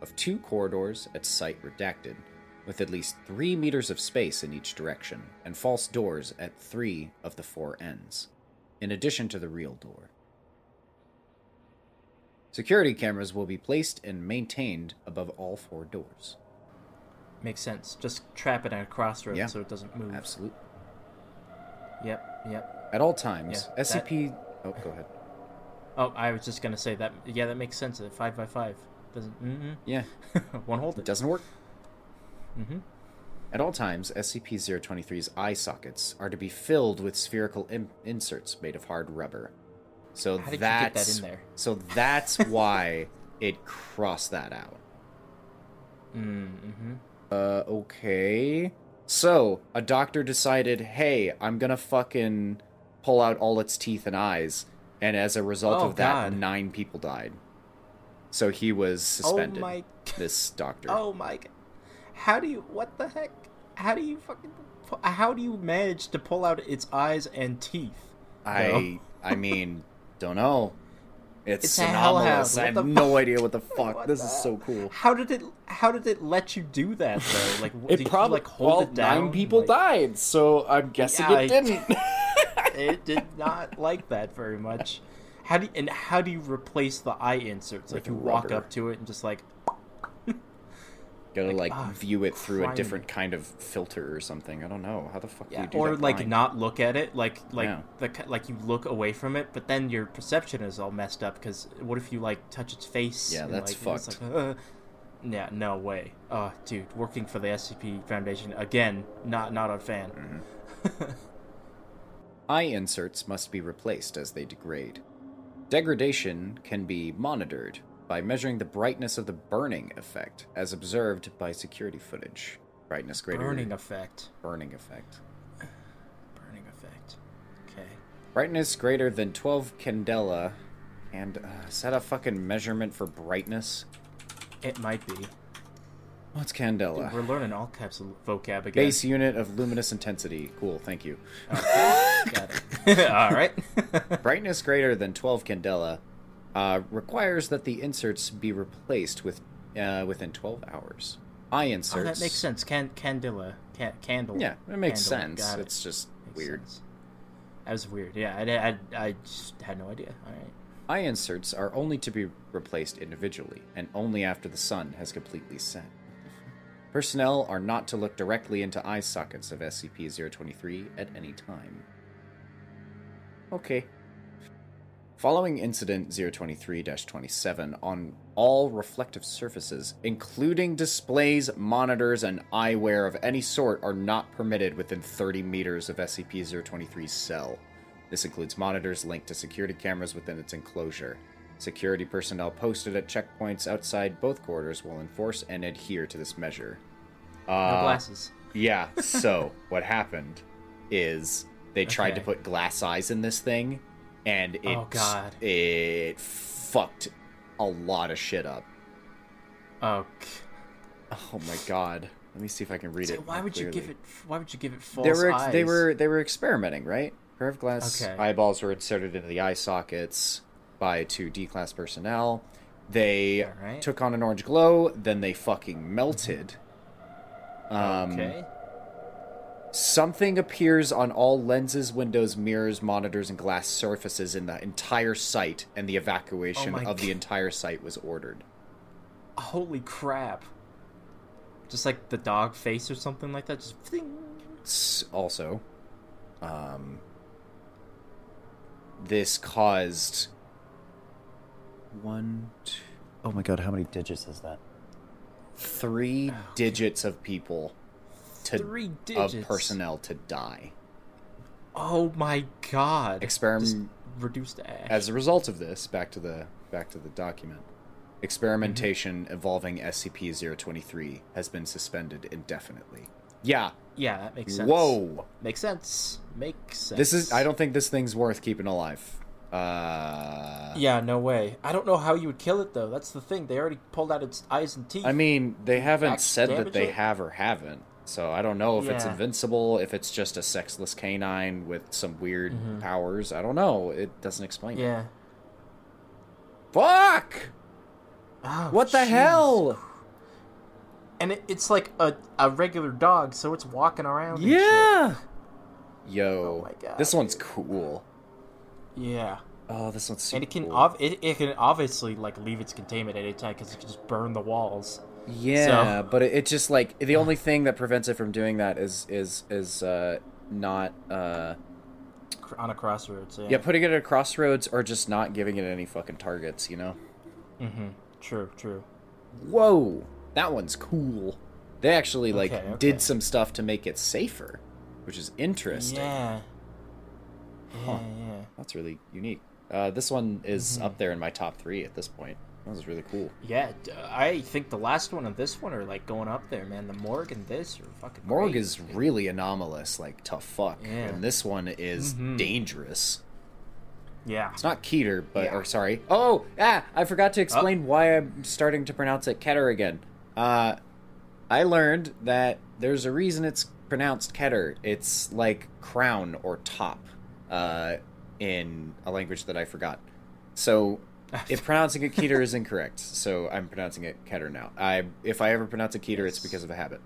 S1: of two corridors at site redacted, with at least three meters of space in each direction, and false doors at three of the four ends, in addition to the real door. Security cameras will be placed and maintained above all four doors.
S2: Makes sense. Just trap it at a crossroad
S1: Yeah.
S2: so it doesn't move.
S1: Absolutely.
S2: Yep, yep.
S1: At all times,
S2: Yeah,
S1: SCP. Oh, go ahead.
S2: Oh, I was just gonna say that. Yeah, that makes sense. At five by five doesn't. Mm-hmm.
S1: Yeah,
S2: Won't hold
S1: it
S2: it.
S1: doesn't work.
S2: Mm-hmm.
S1: At all times, SCP-023's eye sockets are to be filled with spherical Im- inserts made of hard rubber. So
S2: How did you get
S1: that's
S2: that in there?
S1: so that's why it crossed that out.
S2: Mm-hmm.
S1: Uh, okay. So a doctor decided, hey, I'm gonna fucking pull out all its teeth and eyes, and as a result
S2: Oh,
S1: of that,
S2: God.
S1: nine people died. So he was suspended.
S2: Oh my.
S1: This doctor.
S2: Oh my. g- How do you? What the heck? How do you fucking? How do you manage to pull out its eyes and teeth?
S1: I I mean, don't know. It's,
S2: It's
S1: anomalous. I have no idea what the fuck. This is so cool.
S2: How did it? How did it let you do that though? Like,
S1: It
S2: you,
S1: probably
S2: like hold
S1: well,
S2: it down.
S1: nine people
S2: Like,
S1: died, so I'm guessing
S2: Yeah,
S1: it didn't.
S2: It did not like that very much. How do you, and how do you replace the eye inserts? Like
S1: With
S2: you walk
S1: rubber.
S2: up to it and just like
S1: Gotta like,
S2: ah,
S1: view it through a different kind of filter or something. I don't know how the fuck do you do that,
S2: or
S1: that
S2: like not look at it, like like
S1: Yeah.
S2: the like you look away from it, but then your perception is all messed up because what if you like touch its face?
S1: Yeah,
S2: and,
S1: that's
S2: like, it's
S1: fucked.
S2: like, uh, Yeah, no way. Oh, dude, working for the SCP Foundation again. Not not a fan.
S1: Mm-hmm. Eye inserts must be replaced as they degrade. Degradation can be monitored by measuring the brightness of the burning effect as observed by security footage. Brightness greater
S2: Burning effect.
S1: burning effect.
S2: Burning effect. Okay.
S1: Brightness greater than 12 candela and uh, is that a fucking measurement for brightness?
S2: It might be.
S1: What's candela?
S2: We're learning all caps of vocab again.
S1: Base unit of luminous intensity. Cool, thank you.
S2: Got it. all right.
S1: Brightness greater than 12 candela uh, requires that the inserts be replaced with uh, within 12 hours. Eye inserts.
S2: oh, that makes sense. Can candela. Can- candle.
S1: Yeah, it makes
S2: Candle.
S1: sense.
S2: It.
S1: It's just
S2: Makes
S1: weird.
S2: sense. That was weird. Yeah, I, I, I just had no idea. All right.
S1: Eye inserts are only to be replaced individually and only after the sun has completely set. Personnel are not to look directly into eye sockets of SCP 023 at any time. Okay. Following Incident 023 27, on all reflective surfaces, including displays, monitors, and eyewear of any sort, are not permitted within 30 meters of SCP 023's cell. This includes monitors linked to security cameras within its enclosure. Security personnel posted at checkpoints outside both quarters will enforce and adhere to this measure.
S2: No
S1: Uh,
S2: glasses.
S1: yeah, so what happened is they tried to put glass eyes in this thing and it
S2: Oh, God.
S1: it fucked a lot of shit up.
S2: Oh.
S1: Oh my god. Let me see if I can read
S2: So
S1: it.
S2: why would you give it? Why would you give it false
S1: They were
S2: eyes?
S1: they were they were experimenting, right? Pair of glass
S2: Okay.
S1: eyeballs were inserted into the eye sockets by two D class personnel. They
S2: Alright.
S1: took on an orange glow, then they fucking melted. Um,
S2: okay.
S1: Something appears on all lenses, windows, mirrors, monitors, and glass surfaces in the entire site, and the evacuation
S2: Oh my
S1: of the entire site was ordered.
S2: Holy crap! Just like the dog face or something like that. Just. Thing.
S1: Also, um, this caused one, two, oh my god, how many digits is that? Three digits of people to
S2: Three
S1: of personnel to die.
S2: Oh my god!
S1: Experiment
S2: reduced to ash.
S1: As a result of this, back to the back to the document. Experimentation involving SCP-023 has been suspended indefinitely. Yeah.
S2: yeah, that makes sense.
S1: Whoa.
S2: Makes sense. Makes sense.
S1: This is I don't think this thing's worth keeping alive. Uh
S2: Yeah, no way. I don't know how you would kill it though. That's the thing. They already pulled out its eyes and teeth.
S1: I mean, they haven't said that they
S2: it?
S1: have or haven't. So I don't know if it's invincible, if it's just a sexless canine with some weird
S2: Mm-hmm.
S1: powers. I don't know. It doesn't explain it.
S2: yeah.
S1: Fuck!
S2: Oh,
S1: What the hell?
S2: And it, it's like a, a regular dog, so it's walking around. and shit.
S1: Yeah. Yo,
S2: Oh my God,
S1: this one's cool.
S2: Yeah.
S1: Oh, this one's super
S2: And it can
S1: cool.
S2: ov- it, it can obviously like leave its containment at any time because it can just burn the walls.
S1: Yeah,
S2: so-
S1: but it, it just like the only thing that prevents it from doing that is is is uh not uh
S2: on a crossroads. Yeah.
S1: yeah putting it at a crossroads or just not giving it any fucking targets. You know.
S2: Mm-hmm. True. True.
S1: Whoa, that one's cool. They actually like
S2: Okay, okay.
S1: did some stuff to make it safer, which is interesting.
S2: Yeah.
S1: Huh.
S2: Yeah. Yeah.
S1: That's really unique. Uh, this one is
S2: Mm-hmm.
S1: up there in my top three at this point. That was really cool.
S2: Yeah, I think the last one and this one are like going up there, man. The morgue and this are fucking.
S1: Morgue
S2: great.
S1: is really anomalous, like tough fuck,
S2: Yeah.
S1: and this one is
S2: Mhm.
S1: dangerous.
S2: Yeah.
S1: It's not Keter, but
S2: Yeah.
S1: or sorry. Oh, ah, I forgot to explain why I'm starting to pronounce it Keter again. Uh, I learned that there's a reason it's pronounced Keter. It's like crown or top, uh, in a language that I forgot. So, if pronouncing it Keter is incorrect, so I'm pronouncing it Keter now. I if I ever pronounce it Keter, it's because of a habit.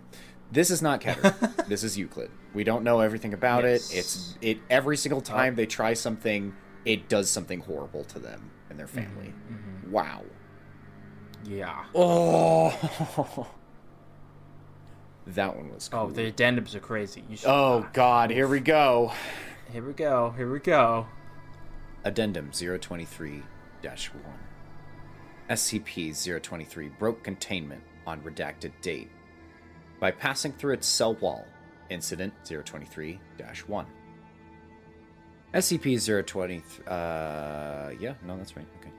S1: This is not Keter. this is Euclid. We don't know everything about
S2: Yes.
S1: it. It's it every single uh, time they try something, it does something horrible to them and their mm-hmm, family. Mm-hmm. Wow.
S2: Yeah.
S1: Oh. that one was cool.
S2: Oh, the addendums are crazy.
S1: Oh god, here we go.
S2: Here we go. Here we go.
S1: Addendum 023 1. SCP 023 broke containment on redacted date by passing through its cell wall. Incident 023 1. SCP 020. Uh, yeah, no, that's right. Okay.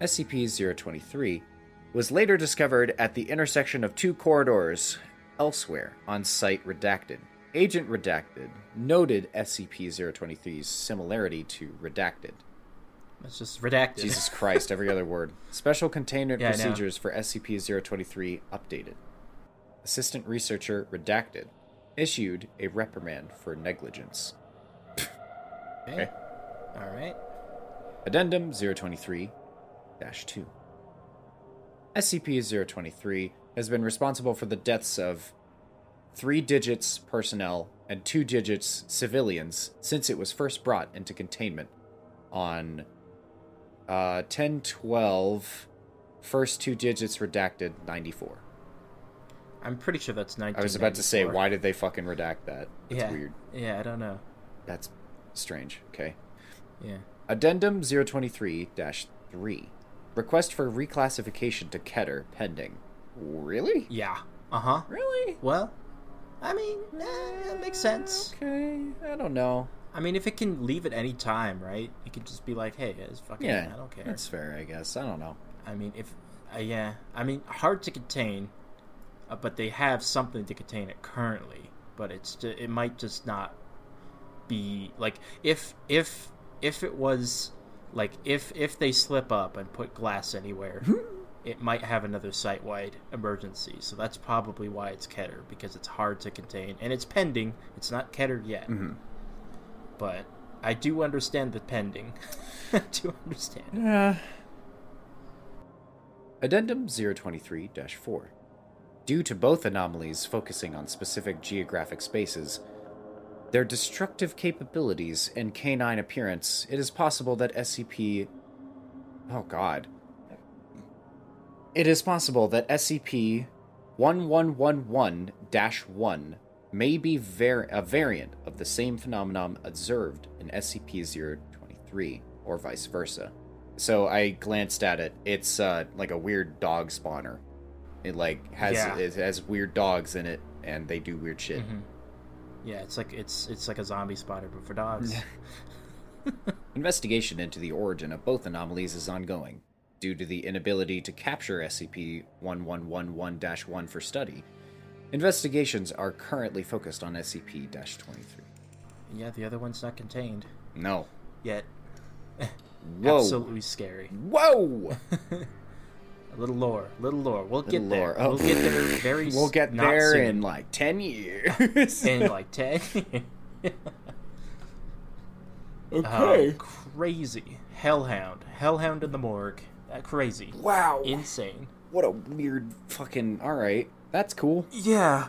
S1: SCP 023 was later discovered at the intersection of two corridors elsewhere on site redacted. Agent Redacted noted SCP 023's similarity to Redacted.
S2: It's just redacted.
S1: Jesus Christ, every other word. Special containment
S2: Yeah,
S1: procedures for SCP 023 updated. Assistant Researcher Redacted issued a reprimand for negligence.
S2: okay. All right.
S1: Addendum 023 2. SCP 023 has been responsible for the deaths of three digits personnel and two digits civilians since it was first brought into containment on uh, 10 12, first two digits redacted 94.
S2: I'm pretty sure that's 19.
S1: I was about to say, why did they fucking redact that? That's
S2: yeah.
S1: weird.
S2: Yeah, I don't know.
S1: That's strange. Okay.
S2: Yeah.
S1: Addendum 023 3. Request for reclassification to Keter pending. Really?
S2: Yeah. Uh huh.
S1: Really?
S2: Well, I mean, eh, it makes sense.
S1: Okay, I don't know.
S2: I mean, if it can leave at any time, right? It could just be like, hey, it's fucking,
S1: Yeah,
S2: I don't care.
S1: That's fair, I guess. I don't know.
S2: I mean, if, uh, yeah, I mean, hard to contain, uh, but they have something to contain it currently. But it's it might just not be like if if if it was like if if they slip up and put glass anywhere, it might have another site wide emergency. So that's probably why it's Keter because it's hard to contain and it's pending. It's not Keter yet,
S1: Mhm.
S2: But I do understand the pending. I do understand.
S1: Yeah. Addendum 023 4. Due to both anomalies focusing on specific geographic spaces, their destructive capabilities and canine appearance, it is possible that SCP. Oh god. It is possible that SCP 1111 1 may be var- a variant of the same phenomenon observed in SCP 023, or vice versa. So I glanced at it. It's uh, like a weird dog spawner. It like has
S2: Yeah.
S1: it has weird dogs in it, and they do weird shit.
S2: Mhm. Yeah, it's like it's it's like a zombie spotter but for dogs.
S1: Investigation into the origin of both anomalies is ongoing. Due to the inability to capture SCP 1111 1 for study, investigations are currently focused on SCP 23.
S2: yeah, the other one's not contained
S1: No.
S2: yet.
S1: Whoa.
S2: Absolutely scary.
S1: Whoa!
S2: A little lore, little lore. We'll
S1: Little
S2: get there.
S1: Oh.
S2: We'll get there very.
S1: we'll get there
S2: soon.
S1: in like 10 years.
S2: in like ten.
S1: okay.
S2: Um, crazy hellhound, hellhound in the morgue. Uh, crazy,
S1: wow.
S2: insane.
S1: what a weird fucking. Alright. That's cool.
S2: Yeah.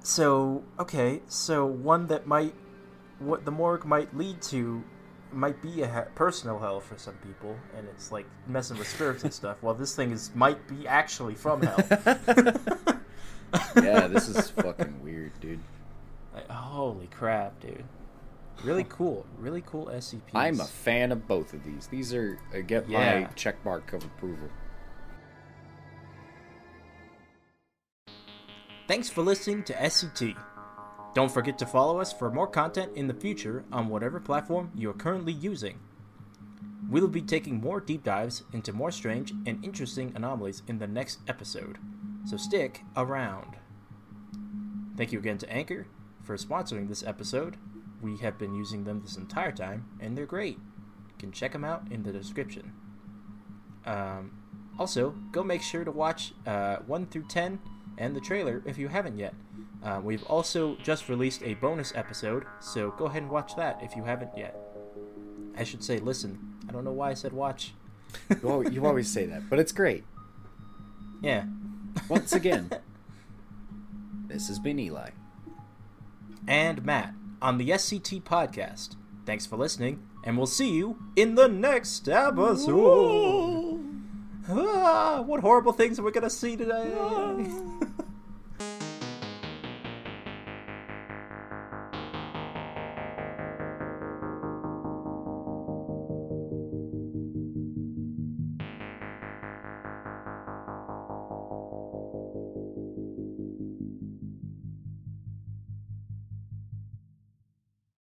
S2: So okay, so one that might, what the morgue might lead to, might be a he- personal hell for some people, and it's like messing with spirits and stuff. While this thing is might be actually from hell.
S1: Yeah, this is fucking weird, dude.
S2: Like, holy crap, dude! Really cool, really cool SCPs.
S1: I'm a fan of both of these. These are uh, get my check mark of approval.
S2: Thanks for listening to SCT. Don't forget to follow us for more content in the future on whatever platform you are currently using. We will be taking more deep dives into more strange and interesting anomalies in the next episode, so stick around. Thank you again to Anchor for sponsoring this episode. We have been using them this entire time, and they're great. You can check them out in the description. Um, also, go make sure to watch uh, 1 through 10 and the trailer if you haven't yet. Uh, we've also just released a bonus episode, so go ahead and watch that if you haven't yet. I should say listen. I don't know why I said watch.
S1: Al- you always say that, but it's great.
S2: Yeah.
S1: Once again, this has been Eli.
S2: and Matt on the SCT podcast. Thanks for listening, and we'll see you in the next episode. Ah, what horrible things are we gonna see today?